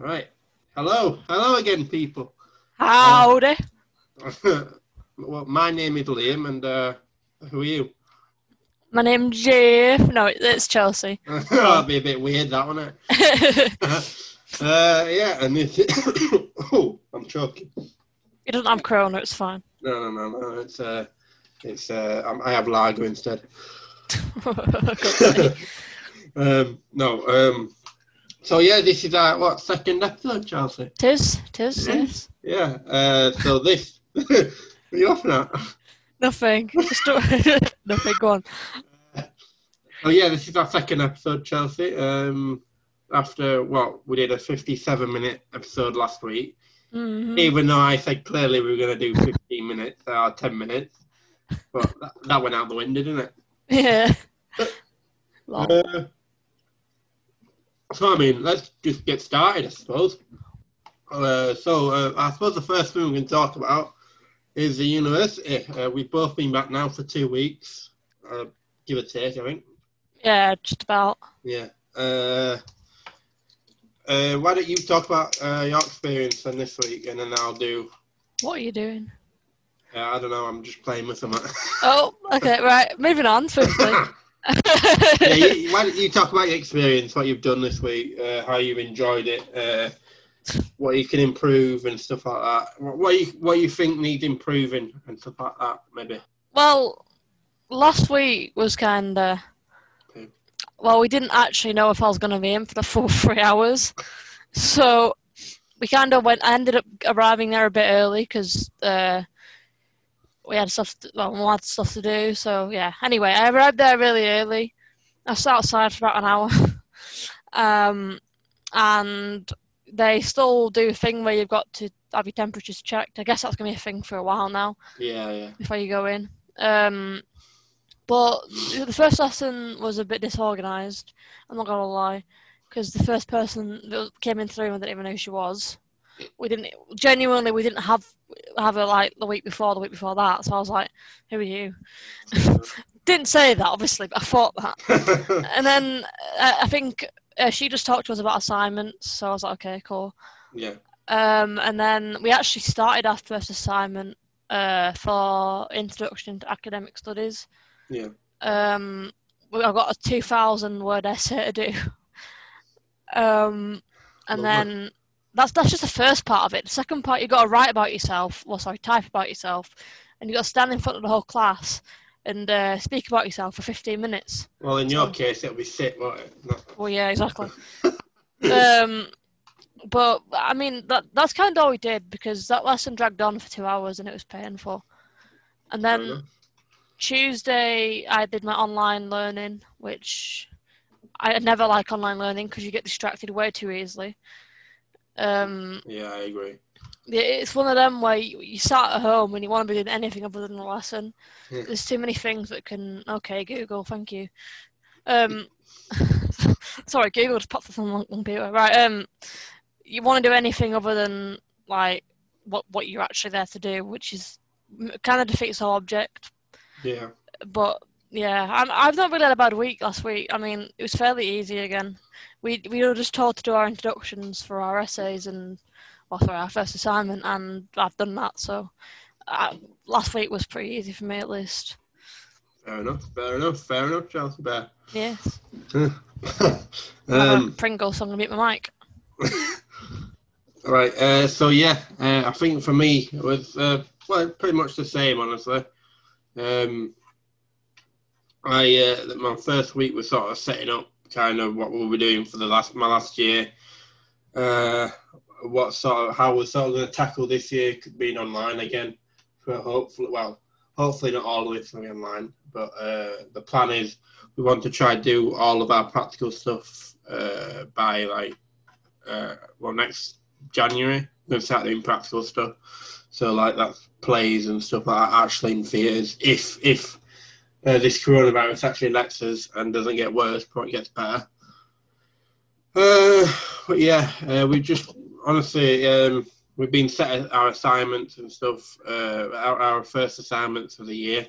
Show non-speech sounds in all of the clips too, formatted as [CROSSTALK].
Right. Hello. Hello again, people. Howdy. [LAUGHS] well, my name is Liam, and uh, who are you? My name's Jeff. No, it's Chelsea. [LAUGHS] That'd be a bit weird, that wouldn't it? [LAUGHS] uh, yeah, and this. [COUGHS] oh, I'm choking. You don't have corona, it's fine. No, no, no, no. It's uh, it's uh, I'm- I have lager instead. Um, no. Um, so yeah, this is our what second episode, Chelsea. tis, tis, tis. Yeah. Uh, so this. [LAUGHS] what are you laughing at? Nothing. Just don't- [LAUGHS] Nothing, go on. Oh yeah, this is our second episode, Chelsea. Um, after what we did a 57 minute episode last week, Mhm. even though I said clearly we were going to do 15 minutes or 10 minutes, but that, that went out the window, didn't it? [LAUGHS] Yeah. So I mean, let's just get started, I suppose. Uh, so uh, I suppose the first thing we can talk about is the university. Uh, we've both been back now for two weeks, uh, give or take, I think. Yeah, just about. Yeah. Uh, uh, why don't you talk about uh, your experience then this week, and then I'll do. What are you doing? Uh, I don't know. I'm just playing with them. [LAUGHS] Oh, okay, right. Moving on swiftly. [COUGHS] yeah, you, [LAUGHS] why don't you talk about your experience, what you've done this week, uh, how you've enjoyed it, uh, what you can improve and stuff like that. What, what you what you think needs improving and stuff like that, maybe. well, last week was kind of. Okay. Well, we didn't actually know if I was going to be in for the full [LAUGHS] three hours. So we kind of went. I ended up arriving there a bit early because uh, we had stuff. To, well, we had stuff to do. So yeah. Anyway, I arrived there really early. I sat outside for about an hour, [LAUGHS] um, and they still do a thing where you've got to have your temperatures checked. I guess that's gonna be a thing for a while now Yeah, yeah. before you go in. Um, but the first lesson was a bit disorganized. I'm not gonna lie, because the first person that came in through, I didn't even know who she was. We didn't genuinely. We didn't have have her like the week before, the week before that. So I was like, "Who are you?" [LAUGHS] didn't say that obviously, but I thought that. [LAUGHS] And then uh, I think uh, she just talked to us about assignments. So I was like, "Okay, cool." yeah. Um, and then we actually started our first assignment uh, for Introduction to Academic Studies. Yeah. Um, I've got a 2,000 word essay to do. [LAUGHS] Um, and Lovely. then that's that's just the first part of it. The second part, you've got to write about yourself, well, sorry, type about yourself, and you've got to stand in front of the whole class and uh, speak about yourself for 15 minutes. Well, in your So- case, it'll be sick, won't it? Not- Well, yeah, exactly. [LAUGHS] um, but I mean, that that's kind of all we did because that lesson dragged on for two hours and it was painful. And then. Tuesday, I did my online learning, which I never like online learning because you get distracted way too easily. Um, Yeah, I agree. it's one of them where you, you sat at home and you want to be doing anything other than a lesson. Yeah. There's too many things that can. Okay, Google, thank you. Um, [LAUGHS] sorry, Google just popped up on my computer. Right. Um, you want to do anything other than like what what you're actually there to do, which is kind of defeats the whole object. Yeah. But yeah, I'm, I've not really had a bad week last week. I mean, it was fairly easy again. We we were just told to do our introductions for our essays and well, sorry, our first assignment, and I've done that. So uh, last week was pretty easy for me at least. Fair enough. Fair enough. Fair enough, Chelsea Bear. Yes. [LAUGHS] um, Pringles, so I'm gonna mute my mic. [LAUGHS] Right. Uh, so yeah, uh, I think for me it was uh, well, pretty much the same, honestly. Um, I uh, my first week was sort of setting up kind of what we'll be doing for the last my last year. Uh, what sort of how we're sort of going to tackle this year being online again. For hopefully, well, hopefully not all of it's going to be online, but uh, the plan is we want to try do all of our practical stuff uh, by like uh, well next January. We're going to start doing practical stuff. So like that's plays and stuff like that actually in theatres. If if uh, this coronavirus actually lets us and doesn't get worse, probably gets better. Uh, but yeah, uh, we just honestly um, we've been set our assignments and stuff. Uh, our, our first assignments of the year.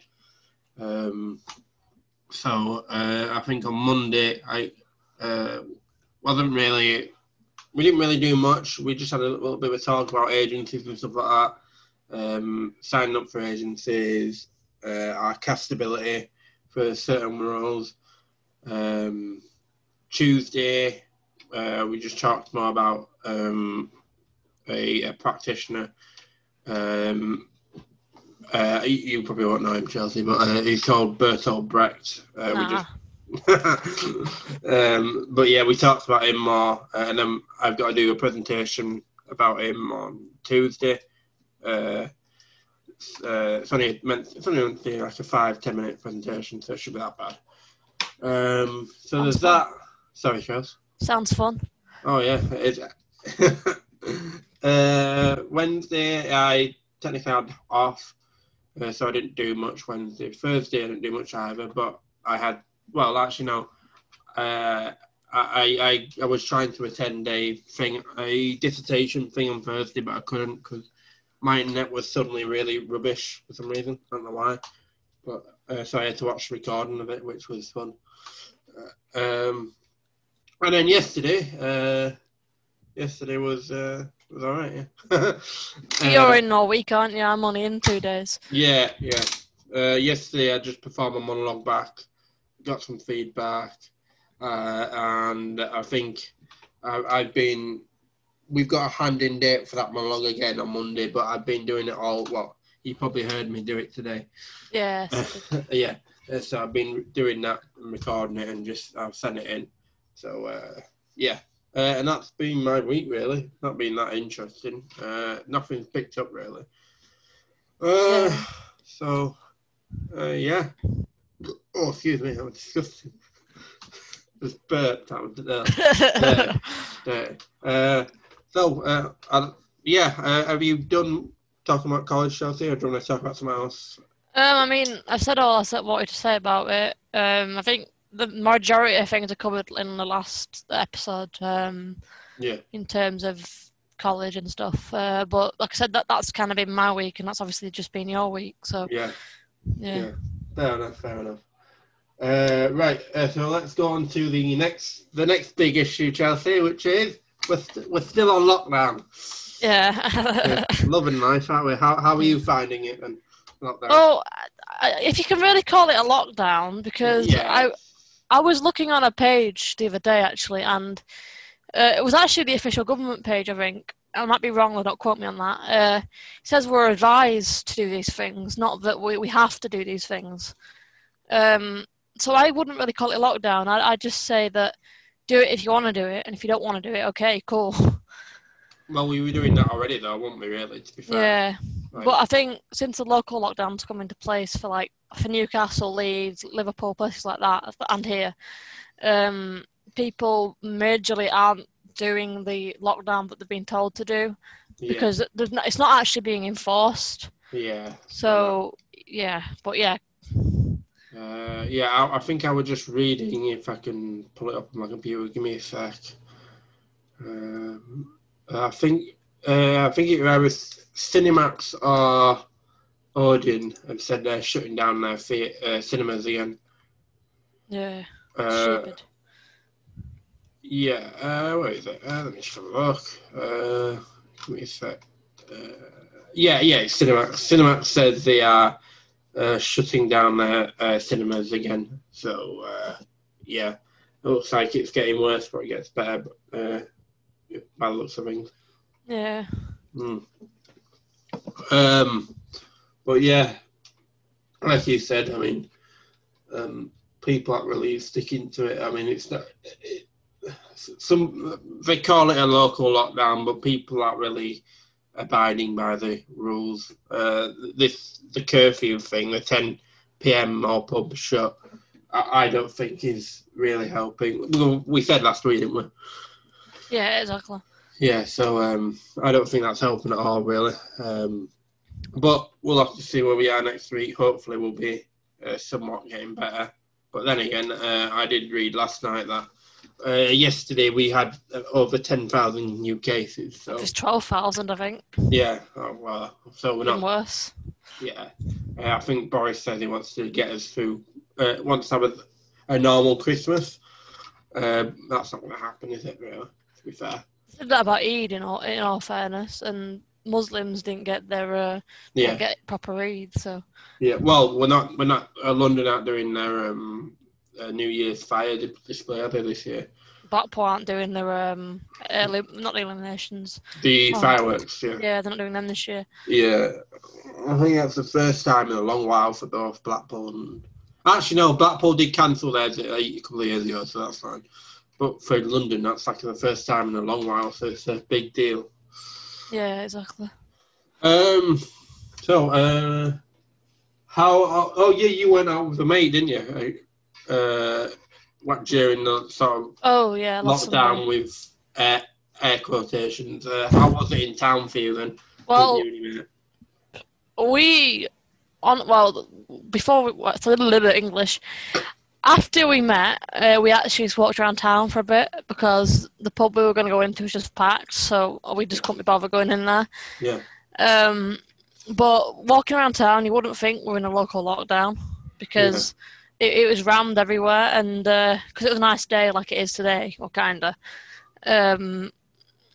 Um, so uh, I think on Monday I uh, wasn't really we didn't really do much. We just had a little bit of a talk about agencies and stuff like that. Um, signing up for agencies, uh, our castability for certain roles. Um, Tuesday, uh, we just talked more about um, a, a, practitioner. Um, uh, you, probably won't know him, Chelsea, but uh, he's called Bertolt Brecht. Uh, we just [LAUGHS] um, but yeah, we talked about him more, uh, and then I've got to do a presentation about him on Tuesday. Uh, uh, it's only meant it's only meant to be like a five ten minute presentation, so it should be that bad. Um, so Sounds there's fun. that. Sorry, Charles. Sounds fun. Oh yeah, it is. [LAUGHS] uh, Wednesday, I technically had off, uh, so I didn't do much Wednesday. Thursday, I didn't do much either, but I had well, actually no. Uh, I, I I was trying to attend a thing, a dissertation thing on Thursday, but I couldn't because my internet was suddenly really rubbish for some reason. I don't know why, but uh, so I had to watch the recording of it, which was fun. Uh, um, and then yesterday, uh, yesterday was uh, was all right. Yeah. [LAUGHS] You're uh, in all week, aren't you? I'm only in two days. Yeah, yeah. Uh, yesterday, I just performed a monologue back got some feedback, uh, and I think I, have been. We've got a hand in date for that monologue again on Monday, but I've been doing it all. Well, you probably heard me do it today. Yes. [LAUGHS] yeah. So I've been doing that and recording it, and just I've sent it in. So uh, yeah, uh, and that's been my week really. Not been that interesting. Uh, nothing's picked up really. Uh, yeah. So uh, yeah, Oh, excuse me, I'm disgusting. [LAUGHS] Just burped. That was there. [LAUGHS] there, Uh, so, uh, I, yeah, uh, have you done talking about college, Chelsea, or do you want to talk about something else? Um, I mean, I've said all I said wanted to say about it. Um, I think the majority of things are covered in the last episode. Um, yeah. In terms of college and stuff, uh, but like I said, that that's kind of been my week, and that's obviously just been your week. So. Yeah. Yeah. yeah. Fair enough. Fair enough. Uh, right, uh, so let's go on to the next the next big issue, Chelsea, which is st- we're still on lockdown. Yeah. yeah. [LAUGHS] Loving life, aren't we? How, how are you finding it then? Lockdown? Oh, if you can really call it a lockdown, because yeah. I I was looking on a page the other day actually, and uh, it was actually the official government page, I think. I might be wrong, don't quote me on that. Uh, it says we're advised to do these things, not that we, we have to do these things. Um, so I wouldn't really call it a lockdown. I I just say that do it if you want to do it, and if you don't want to do it, okay, cool. Well, we were doing that already, though, weren't we? Really, to be fair. Yeah, right. but I think since the local lockdowns come into place for like for Newcastle, Leeds, Liverpool, places like that, and here, um, people majorly aren't doing the lockdown that they've been told to do yeah. because not, it's not actually being enforced. Yeah. So yeah, but yeah, uh, yeah, I, I, think I was just reading. If I can pull it up on my computer, give me a sec. Um, I think uh, I think it was Cinemax or Odeon have said they're shutting down their uh, cinemas again. Yeah. Uh, yeah. Uh, where is it? Uh, let me just have a look. Uh, give me a sec. Uh, yeah, yeah. Cinemax. Cinemax says they are uh, shutting down their uh, cinemas again. So uh, yeah, it looks like it's getting worse, but it gets better. But, uh, by the looks of things. Yeah. Mm. Um, but yeah, like you said, I mean, um, people aren't really sticking to it. I mean, it's not. It, some they call it a local lockdown, but people aren't really abiding by the rules. Uh, this the curfew thing, the 10 p.m. all pubs shut. I, I, don't think is really helping. We said last week, didn't we? Yeah, exactly. Yeah, so um, I don't think that's helping at all, really. Um, but we'll have to see where we are next week. Hopefully, we'll be uh, somewhat getting better. But then again, uh, I did read last night that uh, yesterday we had uh, over 10,000 new cases. So it's 12,000, I think. Yeah, oh, well, so we're not worse. Yeah, uh, I think Boris says he wants to get us through. Uh, wants to have a, a normal Christmas. Um, that's not going to happen, is it? Really, to be fair. The said that about Eid in all, in all fairness, and Muslims didn't get their uh, Yeah, get proper Eid. So yeah. Well, we're not we're not uh, London aren't doing their um, uh, New Year's fire display are they this year? Blackpool aren't doing their um early, not the illuminations. The Oh. fireworks, yeah. Yeah, they're not doing them this year. Yeah, I think that's the first time in a long while for both Blackpool and actually no, Blackpool did cancel theirs a couple of years ago, so that's fine. But for London, that's like the first time in a long while, so it's a big deal. Yeah, exactly. Um, so uh, how? Oh, oh yeah, you went out with a mate, didn't you? Uh, what during the sort of Oh yeah, lockdown with air, air quotations? Uh, how was it in town for you then? Well, With you and your mate? we on well before we it's a little, bit English. After we met, uh, we actually just walked around town for a bit because the pub we were going to go into was just packed, so we just couldn't be bothered going in there. Yeah. Um, but walking around town, you wouldn't think we're in a local lockdown because it, it was rammed everywhere, and because it was a nice day like it is today, or kinda. Um,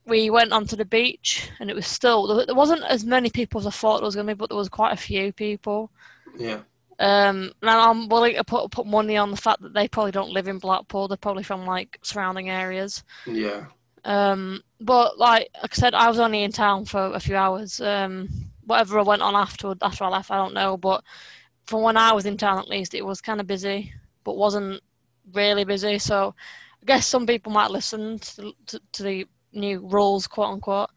we went onto the beach, and it was still there wasn't as many people as I thought there was going to be, but there was quite a few people. Yeah. Um, and I'm willing to put put money on the fact that they probably don't live in Blackpool. They're probably from like surrounding areas. Yeah. Um, but like, like I said, I was only in town for a few hours. Um, whatever I went on afterward after I left, I don't know. But from when I was in town, at least, it was kind of busy, but wasn't really busy. So I guess some people might listen to, to, to the new rules, quote unquote.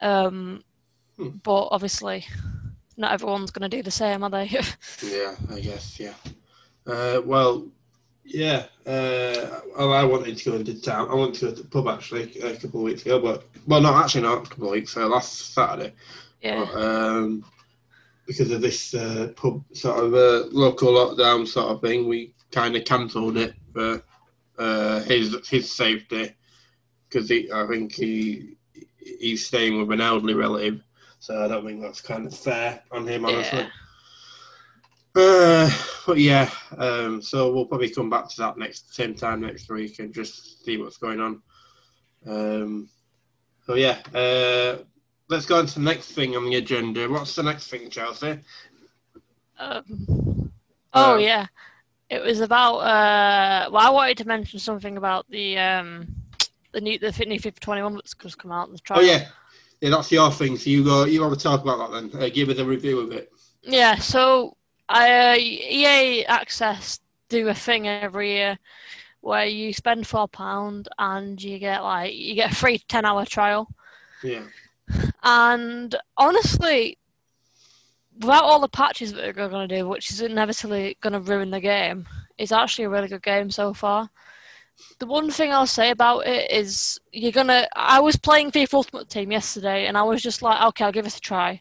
Um, Hmm. But obviously, not everyone's going to do the same, are they? [LAUGHS] Yeah, I guess, yeah. Uh, well, yeah. Uh, well, I wanted to go into town. I went to the pub actually a couple of weeks ago, but well, not actually, not a couple of weeks ago. Last Saturday, yeah. but, um, because of this uh, pub sort of uh, local lockdown sort of thing, we kind of cancelled it for uh, his his safety because I think he he's staying with an elderly relative, so I don't think that's kind of fair on him, honestly. Yeah. Uh, but yeah, um, so we'll probably come back to that next same time next week and just see what's going on. Um, so yeah, uh, let's go on to the next thing on the agenda. What's the next thing, Chelsea? Um, oh Uh, yeah, it was about. Uh, well, I wanted to mention something about the um, the new the new FIFA 21 that's just come out. The trial. Oh yeah, yeah, that's your thing. So you go, you want to talk about that then? Uh, give us a review of it. Yeah. So I, uh, EA Access do a thing every year where you spend four pound and you get like you get a free ten hour trial. Yeah, And honestly, without all the patches that they're going to do, which is inevitably going to ruin the game, it's actually a really good game so far. The one thing I'll say about it is you're gonna. I was playing FIFA Ultimate Team yesterday, and I was just like, okay, I'll give it a try.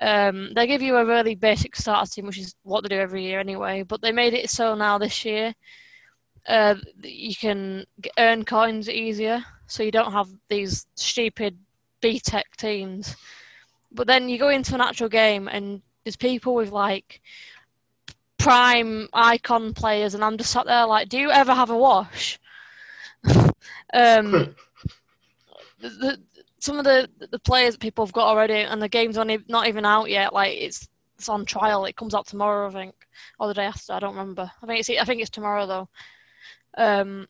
Um, they give you a really basic starter team, which is what they do every year anyway. But they made it so now this year, uh, you can earn coins easier, so you don't have these stupid B-Tech teams. But then you go into an actual game and there's people with like prime icon players, and I'm just sat there like, do you ever have a wash? [LAUGHS] um, [LAUGHS] the, the, some of the the players that people have got already, and the game's only not even out yet. Like it's it's on trial. It comes out tomorrow, I think, or the day after. I don't remember. I think it's I think it's tomorrow though. Um,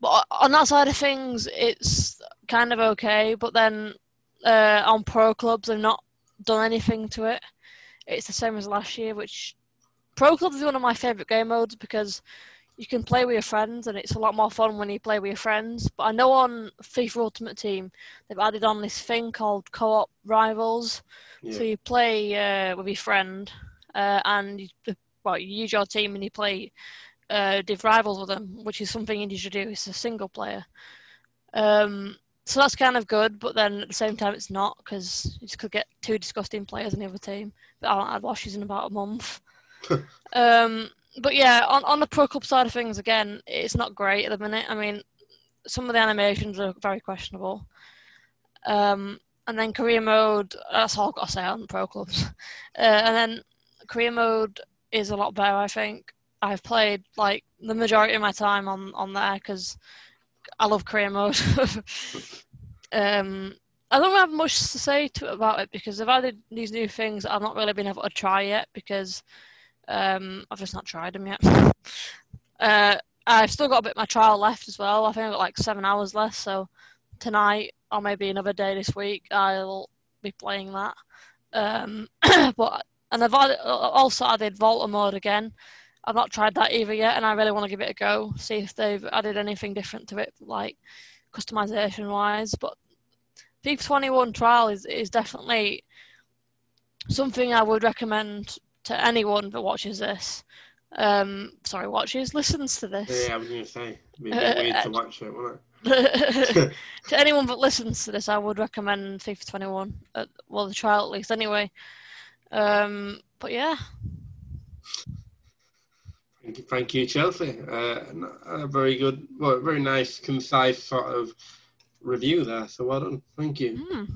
but on that side of things, it's kind of okay. But then uh, on pro clubs, they've not done anything to it. It's the same as last year, which pro clubs is one of my favorite game modes because you can play with your friends and it's a lot more fun when you play with your friends. But I know on FIFA Ultimate Team they've added on this thing called co-op rivals. So you play uh, with your friend uh, and you, well, you use your team and you play uh, div rivals with them, which is something you should do. It's a single player. Um, so that's kind of good, but then at the same time, it's not because you just could get two disgusting players in the other team. But I haven't had washes in about a month. [LAUGHS] um, but yeah, on, on the pro club side of things, again, it's not great at the minute. I mean, some of the animations are very questionable. Um, and then career mode, that's all I've got to say on pro clubs. [LAUGHS] Uh, and then career mode is a lot better, I think. I've played like the majority of my time on, on there because I love career mode. [LAUGHS] um, I don't have much to say to, about it because I've added these new things I've not really been able to try yet because um, I've just not tried them yet. [LAUGHS] uh, I've still got a bit of my trial left as well. I think I've got like seven hours left, so tonight or maybe another day this week I'll be playing that. Um, [COUGHS] but and I've added, also added Volta mode again. I've not tried that either yet, and I really want to give it a go, see if they've added anything different to it, like customization wise. But FIFA 21 trial is, is definitely something I would recommend to anyone that watches this. Um, sorry, watches, listens to this. Yeah, I was going to say, it'd be a bit weird to watch it, wouldn't it? [LAUGHS] [LAUGHS] to anyone that listens to this, I would recommend FIFA 21. Uh, well, the trial at least, anyway. Um, but yeah. Thank you, thank you Chelsea. Uh, a very good, well, very nice, concise sort of review there. So well done. Thank you.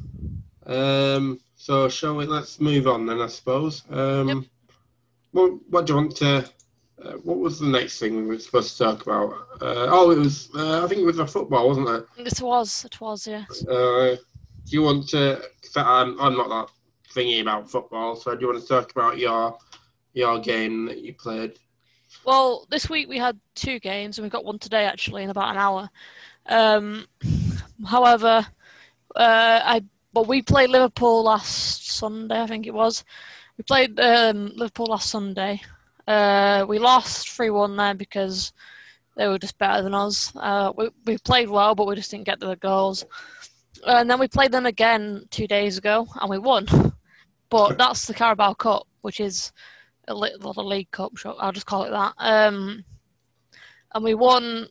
Mm. Um, so shall we? Let's move on then, I suppose. Um, yep. What, what do you want to? Uh, what was the next thing we were supposed to talk about? Uh, oh, it was. Uh, I think it was a football, wasn't it? It was. It was. Yes. Uh, do you want to? I'm, I'm not that thingy about football, so do you want to talk about your your game that you played? Well, this week we had two games, and we've got one today actually in about an hour. Um, however, uh, I well we played Liverpool last Sunday, I think it was. We played um, Liverpool last Sunday. Uh, we lost three one there because they were just better than us. Uh, we we played well, but we just didn't get the goals. And then we played them again two days ago, and we won. But that's the Carabao Cup, which is a little League Cup. I'll just call it that. Um, and we won.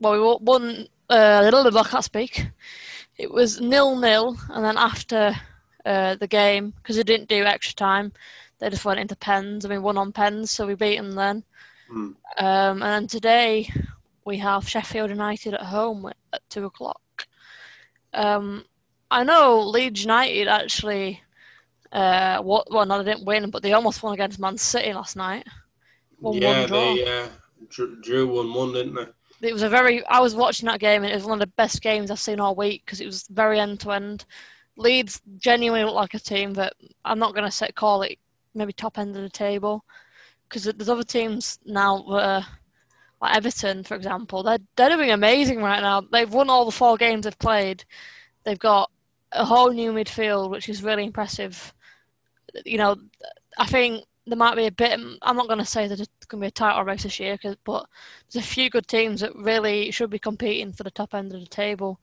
Well, we won. Uh, a little bit. I can't speak. It was nil nil, and then after uh, the game, because they didn't do extra time, they just went into pens, and we won on pens, so we beat them then. Mm. Um, and then today we have Sheffield United at home at two o'clock. Um, I know Leeds United actually uh, what? Well, no, they didn't win, but they almost won against Man City last night. One, yeah, one they uh, drew one one, didn't they? It was a very. I was watching that game, and it was one of the best games I've seen all week because it was very end to end. Leeds genuinely look like a team that I'm not going to say call it maybe top end of the table because there's other teams now that like Everton, for example, they're they're doing amazing right now. They've won all the four games they've played. They've got a whole new midfield, which is really impressive you know, I think there might be a bit. I'm not going to say that it's going to be a title race this year, but there's a few good teams that really should be competing for the top end of the table.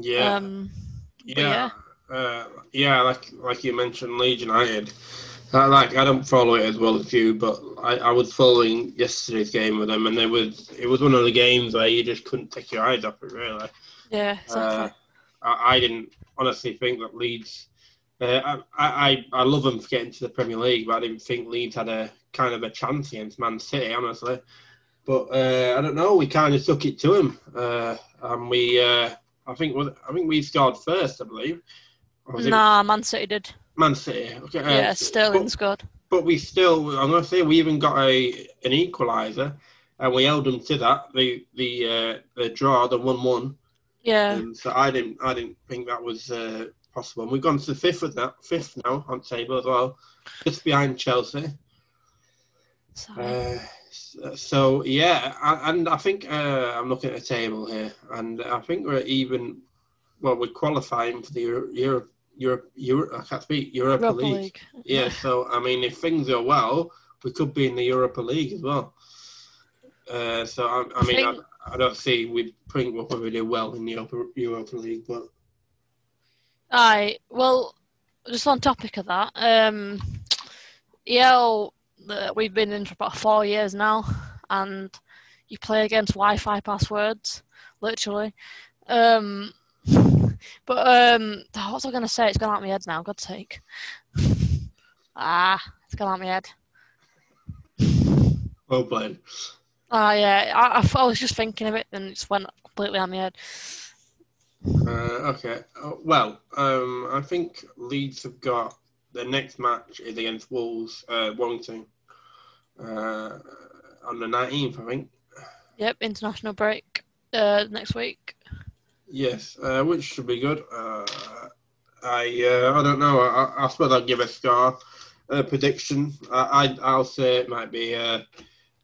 Yeah, um, yeah, yeah. Uh, yeah. Like like you mentioned, Leeds United. I, like I don't follow it as well as you, but I, I was following yesterday's game with them, and it was it was one of the games where you just couldn't take your eyes off it. Really. Yeah. Exactly. Uh, I, I didn't honestly think that Leeds uh, I, I I love them for getting to the Premier League, but I didn't think Leeds had a kind of a chance against Man City, honestly. But uh, I don't know. We kind of took it to him, uh, and we uh, I think I think we scored first, I believe. Nah, Man City did. Man City. Okay. Uh, yeah, Sterling but, scored. But we still, I'm going to say, we even got a an equaliser, and we held them to that. The the uh, the draw, the one one. Yeah. Um, so I didn't I didn't think that was possible. And we've gone to the fifth with that fifth now on table as well, just behind Chelsea. Uh, so yeah, and I think uh, I'm looking at the table here, and I think we're even. Well, we're qualifying for the Europe, Europe, Europe. I can't speak Europa, Europa League. League. Yeah, so I mean, if things go well, we could be in the Europa League as well. Uh, so I, I mean, I, I, don't see we think we'll probably do well in the Europa, Europa League, but Aye, well, just on topic of that, um, EL, we've been in for about four years now, and you play against Wi-Fi passwords, literally. Um, but um, what was I going to say? It's gone out of my head now. God's sake. ah, it's gone out of my head. Well played. Ah, uh, yeah. I, I, I, was just thinking of it, and it's went completely out of my head. Uh, okay. Uh, well, um, I think Leeds have got their next match is against Wolves, uh, Warrington, uh, on the 19th, I think. Yep, international break. uh, next week. Yes, uh, which should be good. Uh, I uh, I don't know. I, I suppose I'll give a score uh, prediction. I, I will say it might be uh,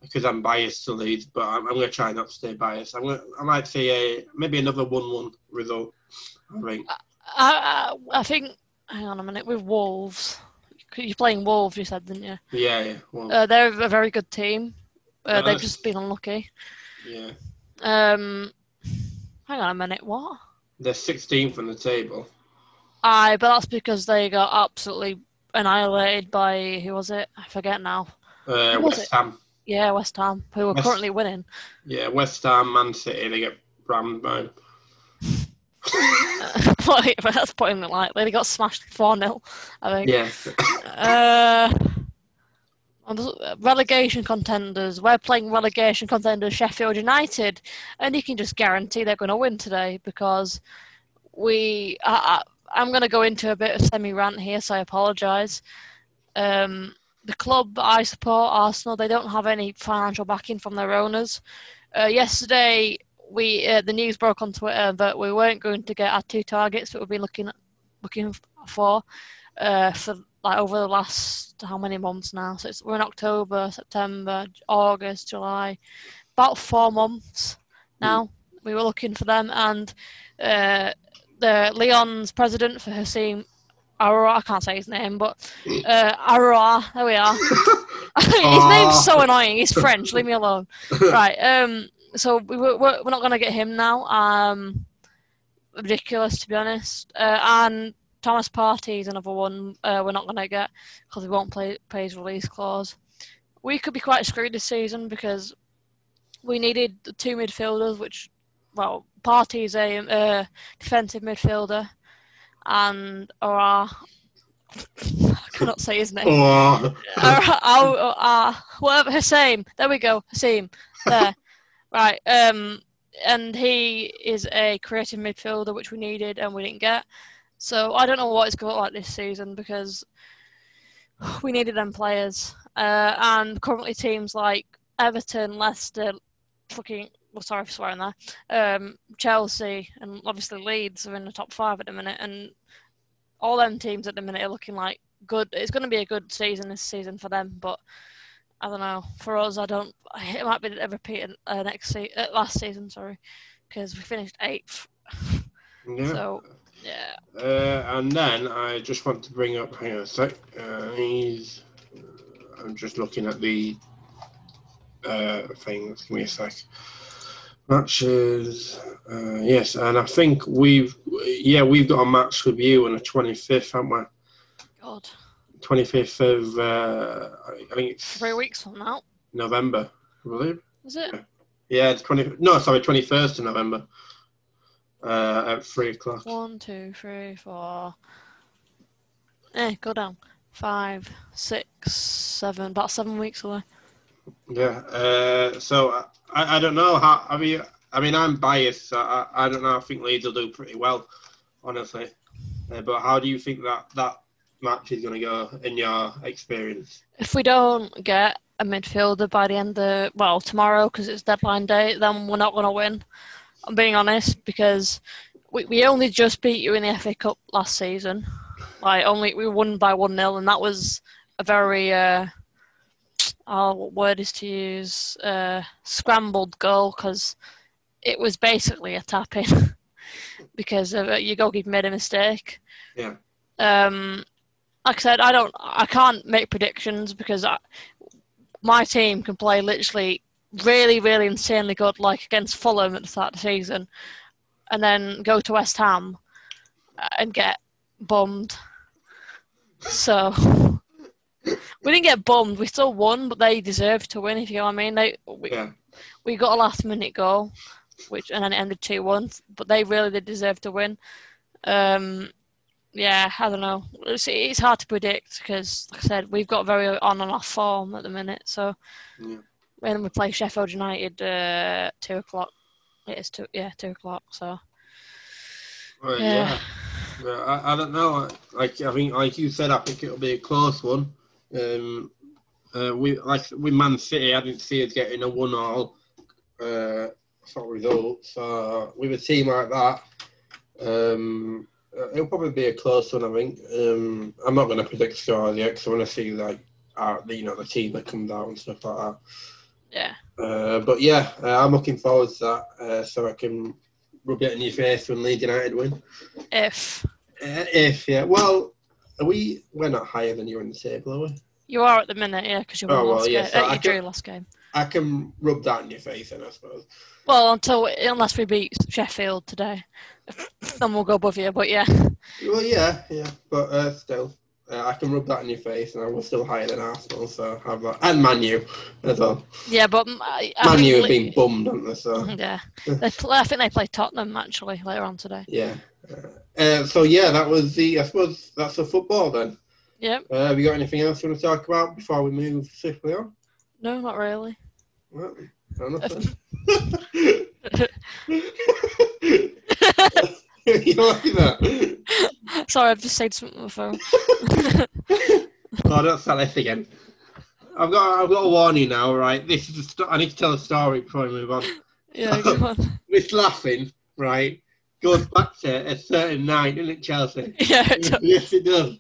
because I'm biased to Leeds, but I'm, I'm going to try not to stay biased. I'm going I might say a maybe another one-one result. I think. I, I, I think. Hang on a minute. With Wolves, you're playing Wolves. You said, didn't you? Yeah, yeah. Well, Uh, they're a very good team. Uh, they've just been unlucky. yeah. Um, hang on a minute. What? They're 16th on the table. Aye, but that's because they got absolutely annihilated by who was it? I forget now. Uh, West it? Ham. Yeah, West Ham, who are West- currently winning. Yeah, West Ham, Man City. They get rammed by. [LAUGHS] That's putting it lightly. They got smashed four 0 I think. Yeah. Uh, and relegation contenders. We're playing relegation contenders Sheffield United, and you can just guarantee they're going to win today because we. I, I'm going to go into a bit of semi rant here, so I apologise. Um, the club I support, Arsenal, they don't have any financial backing from their owners. Uh, yesterday, we uh, the news broke on Twitter that we weren't going to get our two targets that we've been looking looking for uh, for like over the last how many months now? So it's, we're in October, September, August, July, about four months now. We were looking for them, and uh, the Lyon's president for Hasim Aroa, I can't say his name, but uh, Aroa, there we are. [LAUGHS] his name's so annoying. He's French. Leave me alone. right. Um. So we we're, we're not gonna get him now. Um. Ridiculous to be honest. Uh, and Thomas Partey is another one uh, we're not gonna get because we won't play pay his release clause. We could be quite screwed this season because we needed the two midfielders, which well, Partey is a uh, defensive midfielder, and or I cannot say his name. uh, uh, uh, whatever Hasim. There we go, Hasim. There, [LAUGHS] right. Um, and he is a creative midfielder, which we needed and we didn't get. So I don't know what it's going to look like this season because we needed them players. Uh, and currently teams like Everton, Leicester, fucking. Well, sorry for swearing there. Um, Chelsea and obviously Leeds are in the top five at the minute, and all them teams at the minute are looking like good. It's going to be a good season this season for them, but I don't know. For us, I don't. It might be a repeat uh, next se- uh, last season, sorry, because we finished eighth. Yeah. So yeah, Uh, and then I just want to bring up. Hang on a sec. Uh, he's. I'm just looking at the uh, things. Give me a sec. Matches. Uh, yes, and I think we've. Yeah, we've got a match with you on the 25th, haven't we? God, 25th of. Uh, I think it's three weeks from now, November. I believe. is it? Yeah, it's 20. No, sorry, 21st of November. Uh, at three o'clock. One, two, three, four. Eh, go down. Five, six, seven. About seven weeks away. Yeah. Uh, so I, I don't know how. I mean, I mean, I'm biased. So I, I don't know. I think Leeds will do pretty well, honestly. Uh, but how do you think that that match is going to go in your experience? If we don't get a midfielder by the end of well tomorrow because it's deadline day, then we're not going to win. I'm being honest because we, we only just beat you in the FA Cup last season. Like only we won by one 0 and that was a very uh, oh, what word is to use uh, scrambled goal because it was basically a tap in [LAUGHS] because of, uh, your goalkeeper made a mistake. Yeah. Um, like I said, I don't, I can't make predictions because I, my team can play literally really, really insanely good, like against Fulham at the start of the season, and then go to West Ham and get bummed. So we didn't get bummed. We still won, but they deserved to win. If you know what I mean, they we, Yeah. we got a last minute goal, which and then it ended two one. But they really did deserve to win. Um, yeah, I don't know. It's, it's hard to predict because, like I said, we've got very on and off form at the minute. So Yeah. when we play Sheffield United, uh, two o'clock. It is two, yeah, two o'clock. So Well, Yeah. yeah. Yeah, I, I don't know. Like I think, like you said, I think it'll be a close one. Um, uh, we like with Man City, I didn't see us getting a one-all uh, sort of results. Uh, with a team like that, um, uh, it'll probably be a close one. I think. Um, I'm not going to predict scores yet because I want to see like uh, the, you know the team that comes out and stuff like that. Yeah. Uh, but yeah, uh, I'm looking forward to that, uh, so I can rub it in your face when Leeds United win. If if yeah, well, are we we're not higher than you in the table, are we? you are at the minute, yeah, because you won Oh, well, last yeah, game. so uh, I you drew can- last game. I can rub that in your face, then I suppose. Well, until unless we beat Sheffield today, [LAUGHS] then we'll go above you. But yeah, Well, yeah, yeah, but uh, still, uh, I can rub that in your face, and I was still higher than Arsenal, so have that, and Manu as well. yeah, but mm, I, I Manu have been bummed, haven't they? So Yeah, [LAUGHS] they play, I think they play Tottenham actually later on today. yeah. Uh, uh, so yeah, that was the. I suppose that's the football then. Yep. Uh, have you got anything else you want to talk about before we move swiftly on? No, not really. Well, [LAUGHS] [LAUGHS] fair enough then. you like that? [LAUGHS] Sorry, I've just said something on the phone. [LAUGHS] Oh, don't start this again. I've got, I've got to warn you now, right? This is, a sto- I need to tell a story before we move on. Yeah, go [LAUGHS] on. This laughing, right, goes back to a certain night, doesn't it, Chelsea? Yeah, it does. yes, it does.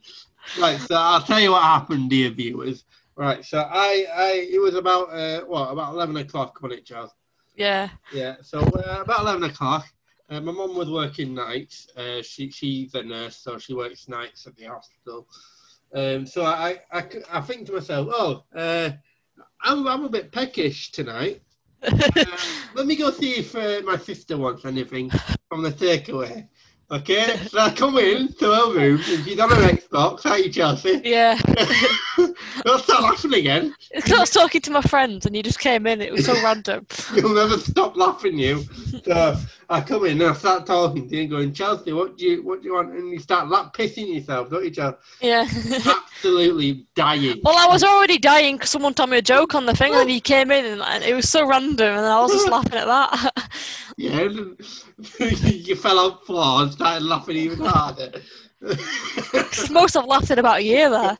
Right, so I'll tell you what happened, dear viewers. Right, so I, I, it was about, uh, what, about eleven o'clock, wasn't it, Charles? yeah, Yeah, so uh, about 11 o'clock, uh, my mum was working nights. Uh, she, she's a nurse, so she works nights at the hospital. Um, so I, I, I think to myself, oh, uh, I'm, I'm a bit peckish tonight. [LAUGHS] Uh, let me go see if uh, my sister wants anything from the takeaway. Okay, [LAUGHS] so I come in to her room and she's on her Xbox. Aren't you, Chelsea? yeah. [LAUGHS] Don't start laughing again. It's was talking to my friends and you just came in. It was so [LAUGHS] random. You'll never stop laughing, you. So I come in and I start talking to you and going, Chelsea, what do you what do you want? And you start lap pissing yourself, don't you, Chelsea? Yeah. Absolutely dying. Well, I was already dying because someone told me a joke on the thing, and he came in, and- it was so random, and I was just laughing at that. [LAUGHS] Yeah, [LAUGHS] you fell on the floor and started laughing even harder. Most I've laughed in about a year there.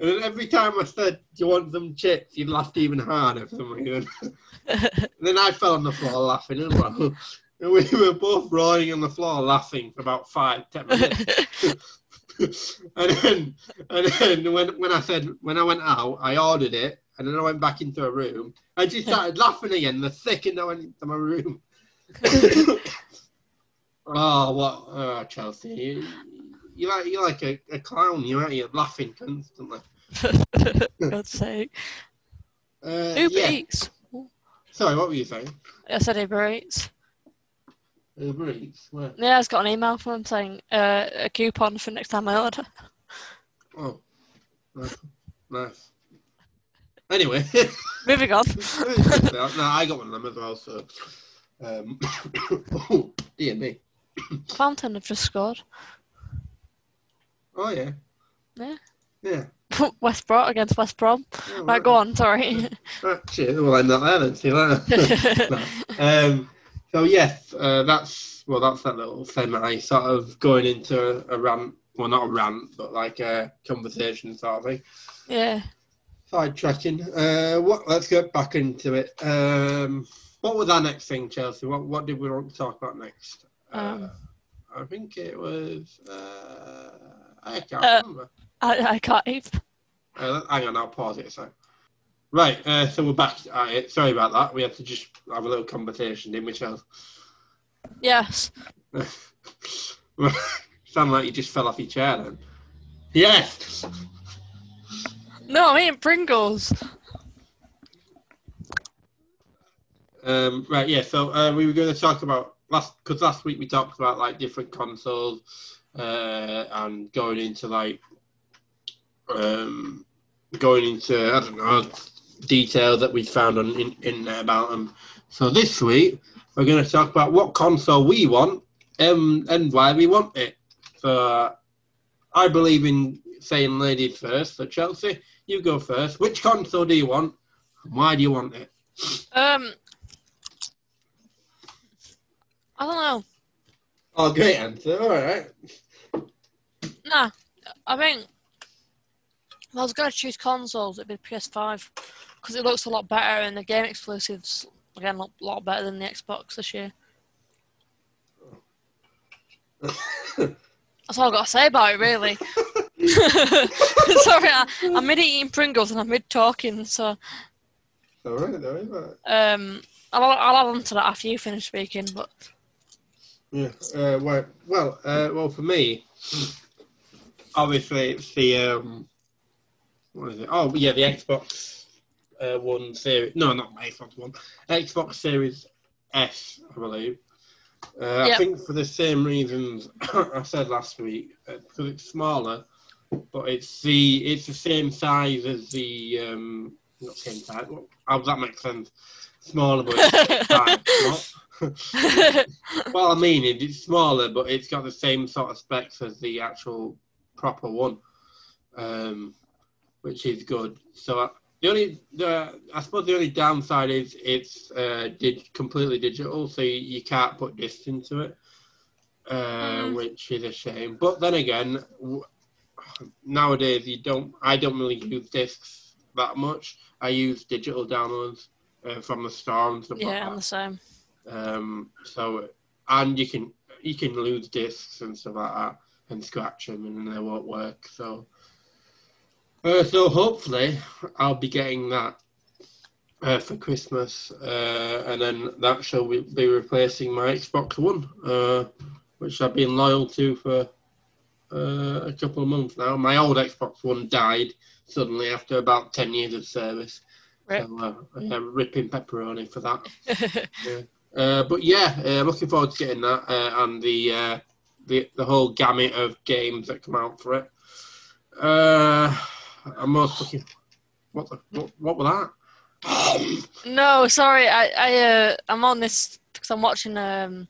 and [LAUGHS] every time I said, Do you want some chips? you laughed even harder for some reason. [LAUGHS] then I fell on the floor laughing as well. And we were both rolling on the floor laughing for about five, ten minutes. [LAUGHS] and then, and then when, when I said, when I went out, I ordered it, and then I went back into a room. I just started laughing again the second I went into my room. Oh, what, oh, Chelsea. You, you like, you're like a, a clown, you aren't you? Laughing constantly. [LAUGHS] God's sake. Uh, Uber yeah. Eats. Sorry, what were you saying? I said Uber Eats. Uber Eats? Where? Yeah, I've got an email from him saying uh, a coupon for next time I order. Oh, nice. nice. Anyway. [LAUGHS] Moving on. [LAUGHS] no, I got one of them as well, so. Um, [COUGHS] oh, dear me. Fountain have just scored. Oh, yeah. Yeah. Yeah. [LAUGHS] West Brom against West Brom. Oh, Right, go on. Sorry. Right, cheers. We'll end that there then. See you later. No. Um, so, yes, uh, that's, well, that's that little semi sort of going into a, a rant. Well, not a rant, but like a conversation sort of thing. yeah. Sidetracking. Uh, what? Let's get back into it. Um, what was our next thing, Chelsea? What What did we want to talk about next? Uh, Um. I think it was. Uh, I can't Uh, remember. I, I can't even. Uh, hang on, I'll pause it sec. Right, uh, so we're back at it. Sorry about that. We had to just have a little conversation, didn't we, Chelsea? Yes. [LAUGHS] Sound like you just fell off your chair then. Yes. No, I'm eating Pringles. Um, right, yeah. So uh, we were going to talk about last because last week we talked about like different consoles uh, and going into like um, going into I don't know detail that we found on in, internet about them. So this week we're going to talk about what console we want um, and why we want it. So I believe in saying ladies first. So Chelsea, you go first. Which console do you want? And why do you want it? Um, I don't know. Oh, great answer. All right. Nah, I think if I was going to choose consoles, it'd be PS5 because it looks a lot better and the game exclusives again look a lot better than the Xbox this year. [LAUGHS] That's all I've got to say about it, really. [LAUGHS] Sorry, I, I'm mid eating Pringles and I'm mid talking, so all right, all right. um, I'll, I'll add on to that after you finish speaking. But Yeah. Uh, well, well, uh, well, for me, obviously it's the um, what is it? Oh, yeah, the Xbox uh, One Series. No, not my Xbox One. Xbox Series S, I believe. Uh, I think for the same reasons [COUGHS] I said last week, uh, because it's smaller, but it's the it's the same size as the um, not same size. Well, how does that make sense? Smaller, but it's size. [LAUGHS] [LAUGHS] Well, I mean, it's smaller, but it's got the same sort of specs as the actual proper one, um, which is good. So uh, the only, the, I suppose the only downside is it's uh, dig- completely digital, so you, you can't put discs into it, uh, Mhm. which is a shame. But then again, w- nowadays you don't. I don't really use discs that much. I use digital downloads uh, from the store and stuff like yeah, that. I'm the same. Um, so, and you can you can lose discs and stuff like that and scratch them and they won't work. So, uh, so hopefully I'll be getting that uh, for Christmas, uh, and then that shall be replacing my Xbox One, uh, which I've been loyal to for uh, a couple of months now. My old Xbox One died suddenly after about ten years of service. Rip. So, uh, am ripping pepperoni for that. [LAUGHS] Uh, but yeah, uh, looking forward to getting that uh, and the, uh, the the whole gamut of games that come out for it. Uh, I'm most looking. What the what, what was that? no, sorry, I I uh, I'm on this because I'm watching um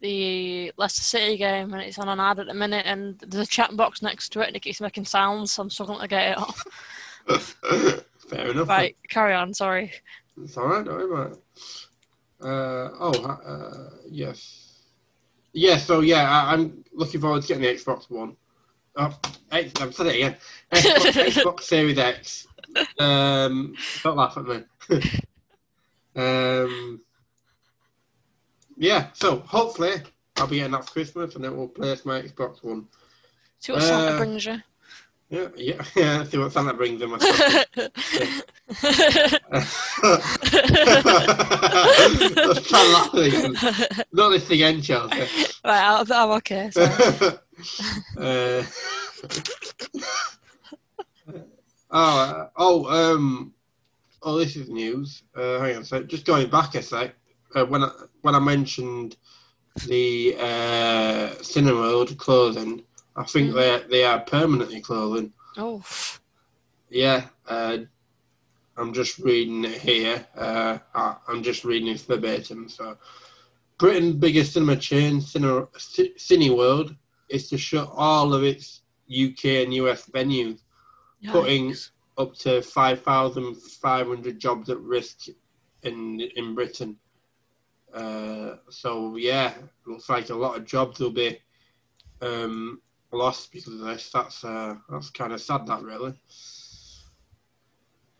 the Leicester City game and it's on an ad at the minute and there's a chat box next to it and it keeps making sounds, so I'm struggling to get it off. [LAUGHS] Fair enough. Right, carry on. Sorry. It's all right. Don't worry about it. Uh, oh, uh, yes, yeah. So yeah, I, I'm looking forward to getting the Xbox One. Oh, X, I've said it again. [LAUGHS] Xbox, Xbox Series X. Um, don't laugh at me. [LAUGHS] um, yeah. So hopefully I'll be getting that for Christmas, and then we'll place my Xbox One. See what Santa Uh, brings you. Yeah, yeah, [LAUGHS] yeah. See what Santa brings in my Let's laughing. Not this again, Chelsea. right, I'm, I'm okay. [LAUGHS] uh, [LAUGHS] oh, oh, um, oh, this is news. Uh, hang on a sec. Just going back a sec. Uh, when I when I mentioned the uh, Cineworld closing, I think Mm. they they are permanently closing. Oh, Yeah, uh, I'm just reading it here. Uh, I- I'm just reading it verbatim. So, Britain's biggest cinema chain, Cine, Cineworld, is to shut all of its UK and US venues, Putting- up to 5,500 jobs at risk in in Britain. Uh, so yeah, looks like a lot of jobs will be um, lost because of this. That's uh, that's kind of sad. That really.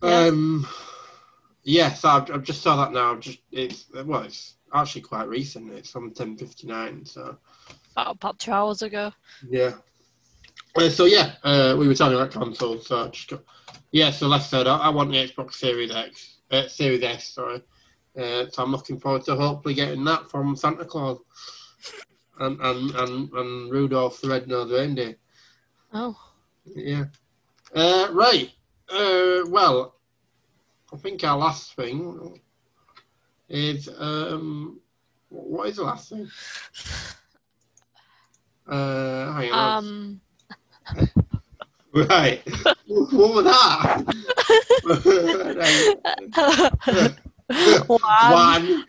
Yeah. Um, yeah, so I've, I've just saw that now. I've just it's well, it's actually quite recent. It's from ten fifty nine. So about, about two hours ago. yeah. Uh, so yeah, uh, we were talking about consoles. So I just got, yeah. So like I said, I, I want the Xbox Series X, uh, Series S. Sorry. Uh, so I'm looking forward to hopefully getting that from Santa Claus and and and, and Rudolph the Red-Nosed Reindeer. Oh, Yeah. Uh, right. Uh, well, I think our last thing is um, what is the last thing? Uh, hang on. um, [LAUGHS] right. what was that? [LAUGHS] [LAUGHS] [LAUGHS] one. One. [LAUGHS]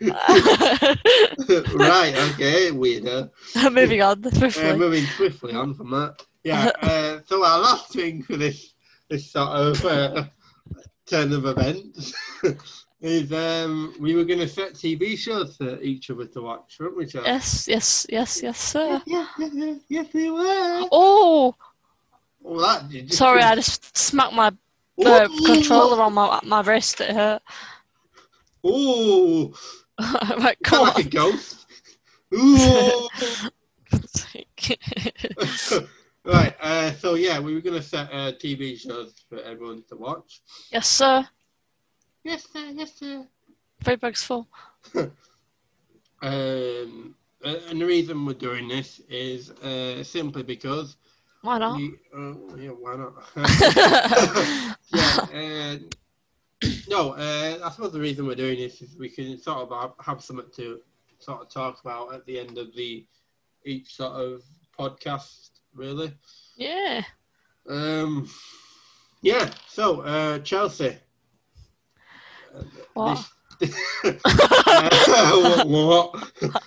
right. Okay. Weirdo. [LAUGHS] Moving on Uh, swiftly. moving swiftly on from that. Yeah. Uh, so our last thing for this this sort of uh, turn of events is um, we were going to set TV shows for each other to watch, weren't we, Charles? Yes, yes, yes, yes, sir. Yes, yes, yes, yes, we were. Oh, Well, that did you sorry, I just smacked my uh, controller on my my wrist. It hurt. Ooh, right, kind go of like a ghost. [LAUGHS] Ooh. [LAUGHS] Right. Uh, so yeah, we were gonna set uh, TV shows for everyone to watch. yes, sir. Yes, sir. Yes, sir. Very bag's full. [LAUGHS] Um, uh, and the reason we're doing this is uh, simply because Why not? we, uh, yeah, why not? yeah. No, uh, I suppose the reason we're doing this is we can sort of have, something to sort of talk about at the end of the each sort of podcast, really. yeah. Um, yeah. So uh, Chelsea. Uh, What? this- [LAUGHS] uh, [LAUGHS] what? [LAUGHS] what?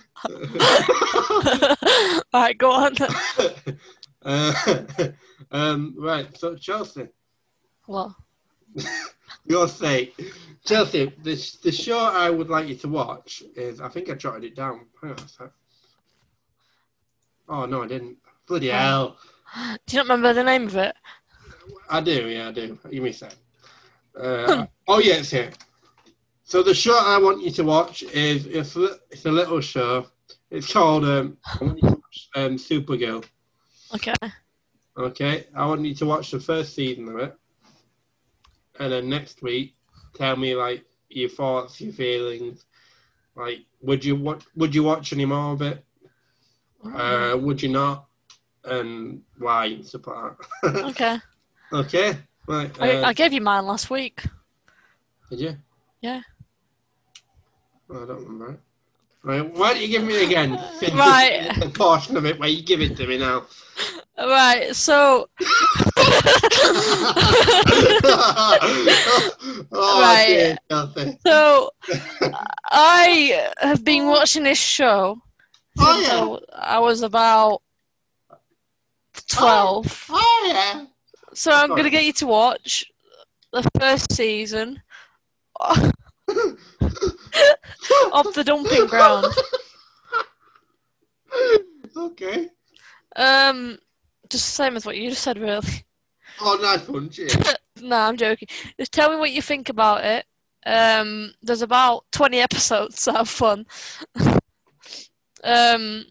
right, go on. uh, um, right. So Chelsea. Well, your sake. Chelsea, the, the show I would like you to watch is, I think I jotted it down. Hang on a sec. Oh, no, I didn't. Bloody hell. do you not remember the name of it? I do, yeah, I do. Give me a sec. Uh, oh, yeah, it's here. So the show I want you to watch is, it's, a- it's a little show. It's called, um, I want you to watch um, Supergirl. Okay. Okay, I want you to watch the first season of it, and then next week, tell me like your thoughts, your feelings. Like, would you watch? Would you watch any more of it? Uh, would you not? And why and stuff like that. okay. okay, right. I, Uh, I gave you mine last week. did you? Yeah. Oh, I don't remember. It. Right, why don't you give me again? [LAUGHS] Right. A portion of it where you give it to me now. Right, so oh, Right. dear, so I have been watching this show Oh, since yeah. I was about twelve. Oh yeah. So I'm Sorry. gonna get you to watch the first season [LAUGHS] of the dumping ground. okay. Um, just the same as what you just said, really. Oh, nice one, [LAUGHS] no, I'm joking. Just tell me what you think about it. Um, there's about 20 episodes, [LAUGHS] so have fun. [LAUGHS] um,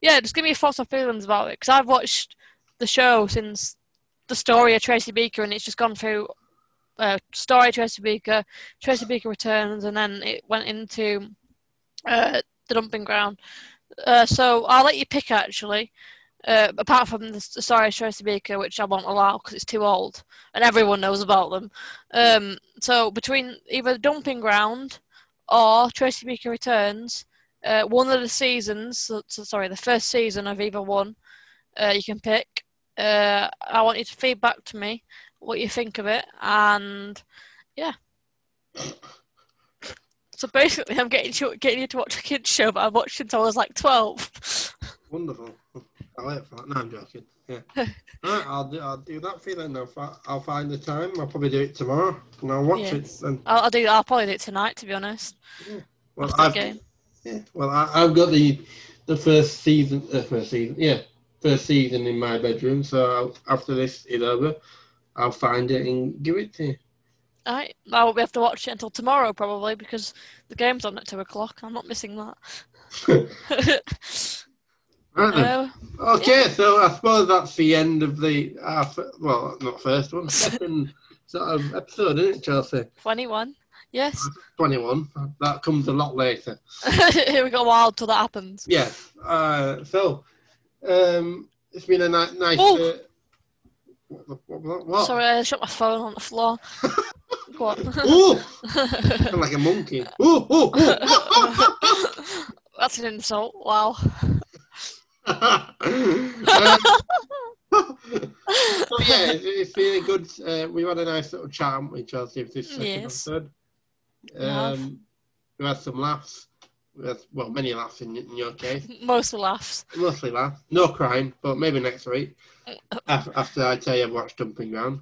yeah, just give me your thoughts and feelings about it, because I've watched the show since the story of Tracy Beaker, and it's just gone through uh, story Tracy Beaker, Tracy Beaker returns, and then it went into uh, the dumping ground. Uh, so I'll let you pick actually. Uh, apart from the, of Tracy Beaker, which I won't allow because it's too old and everyone knows about them. Um, so between either dumping ground or Tracy Beaker returns, uh, one of the seasons, so, so sorry, the first season of either one, uh, you can pick. Uh, I want you to feedback to me what you think of it, and yeah. So basically, I'm getting you getting you to watch a kids show that I've watched since I was like twelve. [LAUGHS] Wonderful. I like that. No, I'm joking. Yeah. [LAUGHS] Alright, I'll do, I'll do that for you then. I'll, I'll find the time. I'll probably do it tomorrow and I'll watch it. I'll, I'll do. I'll probably do it tonight, to be honest. Well, the I've, game. yeah, well I, I've got the the first season, uh, first season, yeah, first season in my bedroom. So I'll, after this is over, I'll find it and give it to you. Alright, I won't be able to watch it until tomorrow probably because the game's on at two o'clock. I'm not missing that. [LAUGHS] [LAUGHS] Right then. uh, Okay, so I suppose that's the end of the uh, f- well, not first one, second [LAUGHS] sort of episode, isn't it, Chelsea? Twenty-one. Yes. Twenty-one. That comes a lot later. [LAUGHS] Here we got a while till that happens. Yeah. Uh, so, um, it's been a ni- nice. Oh. Uh, what? What? What? what? Sorry, I shut my phone on the floor. [LAUGHS] Go on. Ooh, I'm like a monkey. Ooh, ooh, ooh. That's an insult. Wow. Um, [LAUGHS] so yeah, it's, it's been a good. Uh, we've had a nice little chat, haven't we, Chelsea? With this second Yes. episode. Um, we had some laughs. We had, well, many laughs in, in your case. [LAUGHS] Most laughs. Mostly laughs. No crying, but maybe next week. [LAUGHS] After, after I tell you I've watched Dumping Ground.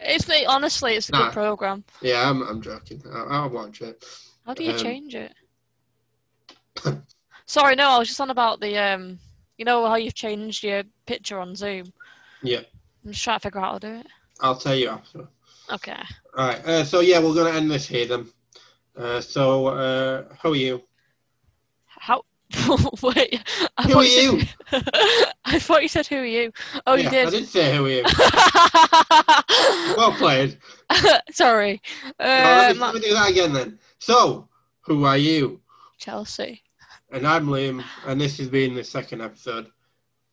it's honestly, it's a Nah. good program. Yeah, I'm, I'm joking. I'll, I'll watch it. How do you Um, change it? [CLEARS THROAT] Sorry, no, I was just on about the um. You know how you've changed your picture on Zoom. Yeah, I'm just trying to figure out how to do it. I'll tell you after. Okay. All right. Uh, so yeah, we're gonna end this here then. Uh, so, uh, how are you? How? [LAUGHS] Wait. I Who are you? Said, [LAUGHS] I thought you said who are you? Oh, yeah, you I did. did say who are you. [LAUGHS] well played. Sorry. Well, let, Uh, me, Ma- let me do that again then. So, who are you? Chelsea. And I'm Liam, and this has been the second episode.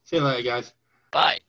See you later, guys. Bye.